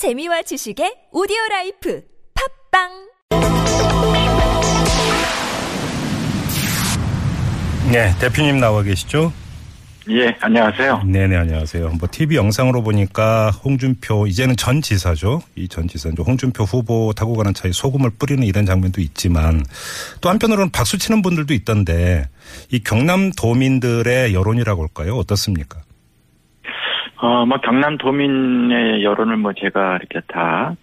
재미와 지식의 오디오 라이프 팟빵 네, 대표님 나와 계시죠? 예, 안녕하세요. 네네, 안녕하세요. 뭐, TV 영상으로 보니까 홍준표, 이제는 전 지사죠. 이 전 지사, 이제 홍준표 후보 타고 가는 차에 소금을 뿌리는 이런 장면도 있지만 또 한편으로는 박수 치는 분들도 있던데 이 경남 도민들의 여론이라고 할까요? 어떻습니까? 어, 뭐, 경남 도민의 여론을 뭐 제가 이렇게 다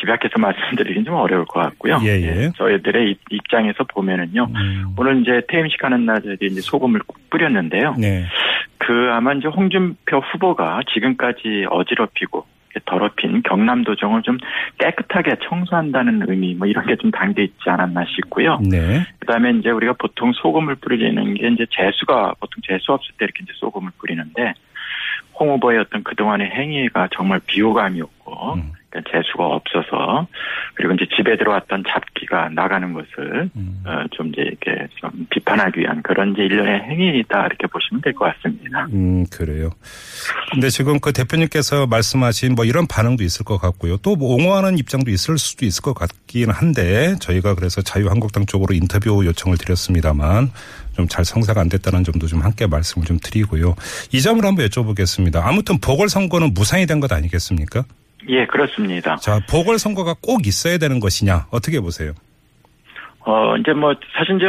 집약해서 말씀드리긴 좀 어려울 것 같고요. 예, 예. 저희들의 입- 입장에서 보면은요. 음. 오늘 이제 퇴임식 하는 날에 이제 소금을 뿌렸는데요. 네. 그 아마 이제 홍준표 후보가 지금까지 어지럽히고 더럽힌 경남도정을 좀 깨끗하게 청소한다는 의미 뭐 이런 게 좀 담겨 있지 않았나 싶고요. 네. 그다음에 이제 우리가 보통 소금을 뿌리는 게 이제 재수가 보통 재수 없을 때 이렇게 이제 소금을 뿌리는데 홍 후보의 어떤 그동안의 행위가 정말 비호감이었고 음. 재수가 없어서 그리고 이제 집에 들어왔던 잡기가 나가는 것을 음. 어, 좀 이제 이렇게 좀 비판하기 위한 그런 이제 일련의 행위다 이렇게 보시면 될 것 같습니다. 음, 그래요. 근데 지금 그 대표님께서 말씀하신 뭐 이런 반응도 있을 것 같고요. 또 뭐 옹호하는 입장도 있을 수도 있을 것 같긴 한데 저희가 그래서 자유한국당 쪽으로 인터뷰 요청을 드렸습니다만 좀잘 성사가 안 됐다는 점도 좀 함께 말씀을 좀 드리고요. 이 점을 한번 여쭤보겠습니다. 아무튼 보궐선거는 무상이 된 것 아니겠습니까? 예, 그렇습니다. 자, 보궐선거가 꼭 있어야 되는 것이냐 어떻게 보세요? 어, 이제 뭐, 사실 이제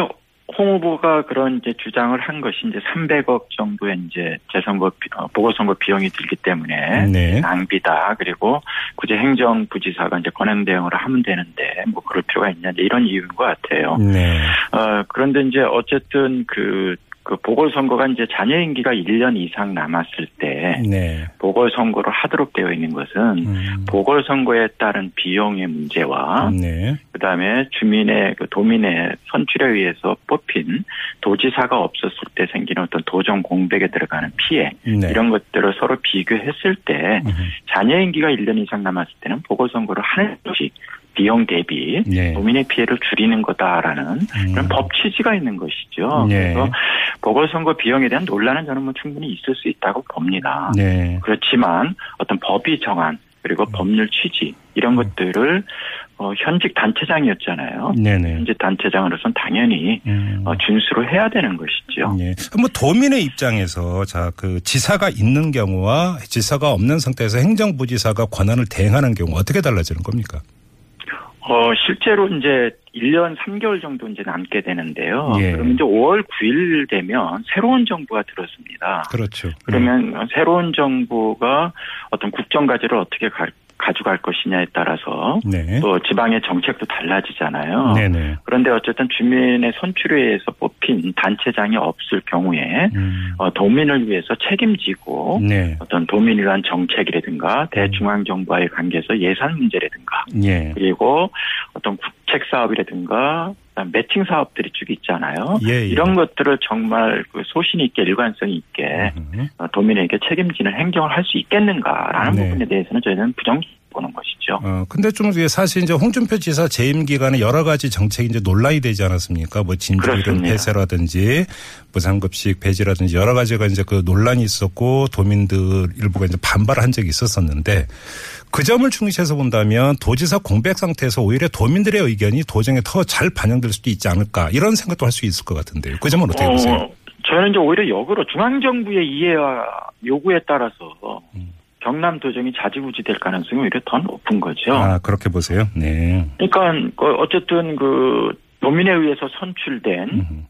홍 후보가 그런 이제 주장을 한 것이 이제 300억 정도의 이제 재선거, 비- 어, 보궐선거 비용이 들기 때문에 네. 낭비다. 그리고 굳이 행정부지사가 이제 권한 대응을 하면 되는데 뭐 그럴 필요가 있냐. 이런 이유인 것 같아요. 네. 어, 그런데 이제 어쨌든 그, 그 보궐선거가 이제 잔여 임기가 1년 이상 남았을 때 네. 보궐선거를 하도록 되어 있는 것은 음. 보궐선거에 따른 비용의 문제와 네. 그다음에 주민의 그 도민의 선출에 의해서 뽑힌 도지사가 없었을 때 생기는 어떤 도정 공백에 들어가는 피해 네. 이런 것들을 서로 비교했을 때 음. 잔여 임기가 1년 이상 남았을 때는 보궐선거를 하는 것이 비용 대비 네. 도민의 피해를 줄이는 거다라는 그런 음. 법 취지가 있는 것이죠. 네. 그래서 보궐선거 비용에 대한 논란은 저는 뭐 충분히 있을 수 있다고 봅니다. 네. 그렇지만 어떤 법이 정한 그리고 법률 취지 이런 것들을 어, 현직 단체장이었잖아요. 네네. 현직 단체장으로서는 당연히 음. 어, 준수를 해야 되는 것이죠. 예. 뭐 도민의 입장에서 자 그 지사가 있는 경우와 지사가 없는 상태에서 행정부지사가 권한을 대행하는 경우 어떻게 달라지는 겁니까? 어, 실제로 이제 1년 3개월 정도 이제 남게 되는데요. 예. 그럼 이제 5월 9일 되면 새로운 정부가 들었습니다. 그렇죠. 그러면 새로운 정부가 어떤 국정과제를 어떻게 가, 가져갈 것이냐에 따라서 네. 또 지방의 정책도 달라지잖아요. 네네. 그런데 어쨌든 주민의 선출에 의해서 뽑힌 단체장이 없을 경우에 음. 어, 도민을 위해서 책임지고 네. 어떤 위한 정책이라든가 대중앙 정부와의 관계에서 예산 문제라든가 예. 그리고 어떤 국 책 사업이라든가 매칭 사업들이 쭉 있잖아요. 예, 예. 이런 것들을 정말 그 소신 있게 일관성 있게 음. 어, 도민에게 책임지는 행정을 할 수 있겠는가라는 네. 부분에 대해서는 저희는 부정적으로 보는 것이죠. 어, 근데 좀 사실 이제 홍준표 지사 재임 기간에 여러 가지 정책이 이제 논란이 되지 않았습니까? 뭐 진주이름. 폐쇄라든지 무상급식 폐지라든지 여러 가지가 이제 그 논란이 있었고 도민들 일부가 이제 반발한 적이 있었었는데 그 점을 중시해서 본다면 도지사 공백 상태에서 오히려 도민들의 의견이 도정에 더 잘 반영될 수도 있지 않을까 이런 생각도 할 수 있을 것 같은데요. 그 점은 어떻게 보세요? 어, 저는 이제 오히려 역으로 중앙정부의 이해와 요구에 따라서 음. 경남 도정이 자지우지 될 가능성이 오히려 더 높은 거죠. 아 그렇게 보세요. 네. 그러니까 그 어쨌든 그 도민에 의해서 선출된 음,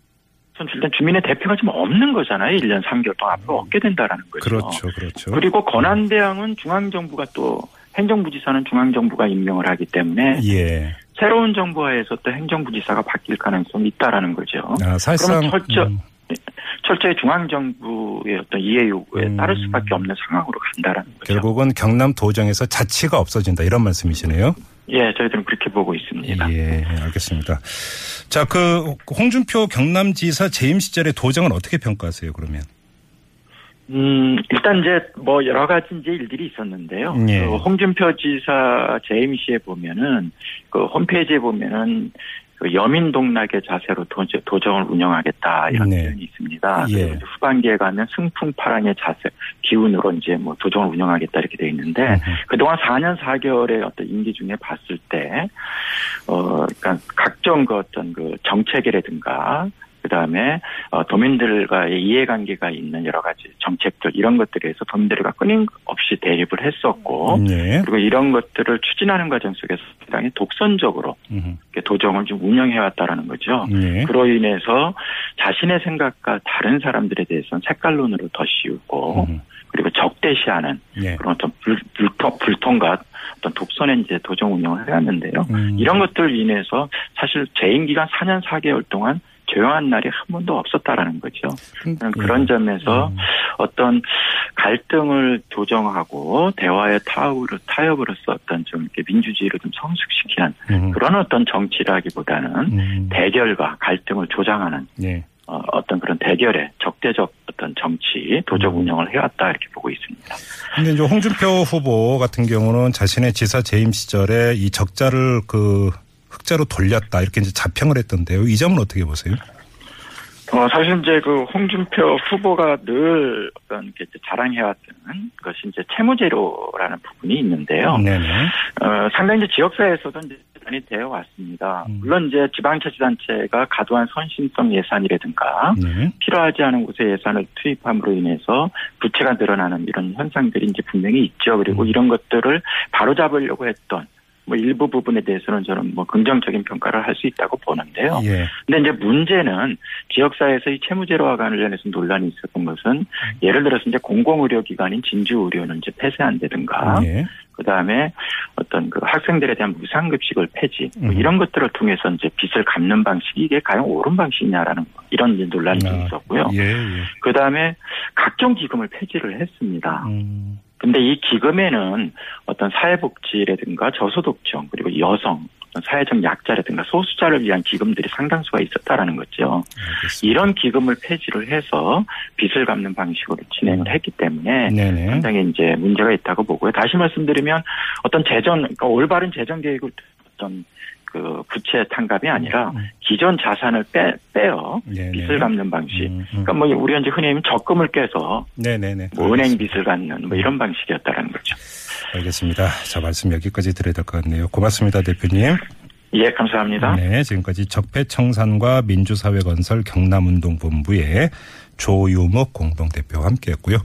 선출된 주민의 대표가 지금 없는 거잖아요. 1년 3개월 동안 앞으로 없게 된다라는 거죠. 그렇죠, 그렇죠. 그리고 권한대항은 중앙정부가 또 행정부지사는 중앙정부가 임명을 하기 때문에 예. 새로운 정부하에서 또 행정부지사가 바뀔 가능성이 있다라는 거죠. 아, 사실상 그럼 철저- 음, 철저히 중앙정부의 어떤 이해 요구에 음. 따를 수밖에 없는 상황으로 간다라는 거죠. 결국은 경남 도정에서 자치가 없어진다 이런 말씀이시네요. 예, 저희들은 그렇게 보고 있습니다. 예, 알겠습니다. 자, 그 홍준표 경남지사 재임 시절의 도정은 어떻게 평가하세요? 그러면? 음, 일단 이제 뭐 여러 가지 이제 일들이 있었는데요. 예. 그 홍준표 지사 재임 시에 보면은 그 홈페이지에 보면은 여민동락의 자세로 도, 도정을 운영하겠다 이런 네. 표현이 있습니다. 예. 후반기에 가면 승풍파랑의 자세 기운으로 이제 뭐 도정을 운영하겠다 이렇게 돼 있는데 음흠. 그동안 4년 4개월의 어떤 임기 중에 봤을 때, 어, 그러니까 각종 그 어떤 그 정책이라든가, 그 다음에, 어, 도민들과의 이해관계가 있는 여러 가지 정책들, 이런 것들에서 도민들과 끊임없이 대립을 했었고, 네. 그리고 이런 것들을 추진하는 과정 속에서 상당히 독선적으로 음흠. 이렇게 도정을 좀 운영해왔다라는 거죠. 네. 그로 인해서 자신의 생각과 다른 사람들에 대해서는 색깔론으로 더 씌우고, 음흠. 그리고 적대시하는 네. 그런 어떤 불, 불통, 불통과 어떤 독선의 이제 도정 운영을 해왔는데요. 음. 이런 것들 인해서 사실 재임 기간 4년 4개월 동안 조용한 날이 한 번도 없었다라는 거죠. 음, 그런 점에서 음. 어떤 갈등을 조정하고 대화의 타협으로 타협으로서 어떤 좀 이렇게 민주주의를 좀 성숙시키는 음. 그런 어떤 정치라기보다는 음. 대결과 갈등을 조장하는 네. 어, 어떤 그런 대결의 적대적 어떤 정치 도적 음. 운영을 해왔다 이렇게 보고 있습니다. 근데 이제 홍준표 후보 같은 경우는 자신의 지사 재임 시절에 이 적자를 그 흑자로 돌렸다 이렇게 이제 자평을 했던데요. 이 점은 어떻게 보세요? 어, 사실 이제 그 홍준표 후보가 늘 어떤 이렇게 이제 자랑해왔던 것이 이제 채무제로라는 부분이 있는데요. 네네. 어, 상당히 이제 지역사회에서도 이제 많이 되어 왔습니다. 음. 물론 이제 지방자치단체가 과도한 선심성 예산이라든가 네. 필요하지 않은 곳에 예산을 투입함으로 인해서 부채가 늘어나는 이런 현상들이 이제 분명히 있죠. 그리고 음. 이런 것들을 바로잡으려고 했던 뭐 일부 부분에 대해서는 저는 뭐 긍정적인 평가를 할 수 있다고 보는데요. 예. 근데 이제 문제는 지역사회에서 이 채무제로와 관련해서 논란이 있었던 것은 예를 들어서 이제 공공의료기관인 진주의료는 이제 폐쇄한다든가 예. 그 다음에 어떤 그 학생들에 대한 무상급식을 폐지 뭐 음. 이런 것들을 통해서 이제 빚을 갚는 방식이 이게 과연 옳은 방식이냐라는 이런 이제 논란이 좀 아, 있었고요. 예. 예. 그 다음에 각종 기금을 폐지를 했습니다. 음. 근데 이 기금에는 어떤 사회복지라든가 저소득층 그리고 여성 사회적 약자라든가 소수자를 위한 기금들이 상당수가 있었다라는 거죠. 알겠습니다. 이런 기금을 폐지를 해서 빚을 갚는 방식으로 진행을 했기 때문에 네네. 상당히 이제 문제가 있다고 보고요. 다시 말씀드리면 어떤 재정, 그러니까 올바른 재정 계획을 어떤 그 부채 탕감이 아니라 음. 기존 자산을 빼, 빼어 네네. 빚을 갚는 방식. 음, 음. 그러니까 뭐 우리가 이제 흔히 적금을 깨서 네네네. 뭐 은행. 빚을 갚는 뭐 이런 방식이었다는 거죠. 알겠습니다. 자, 말씀 여기까지 드려야 될 것 같네요. 고맙습니다, 대표님. 예, 감사합니다. 네, 지금까지 적폐청산과 민주사회건설 경남운동본부의 조유목 공동대표와 함께했고요.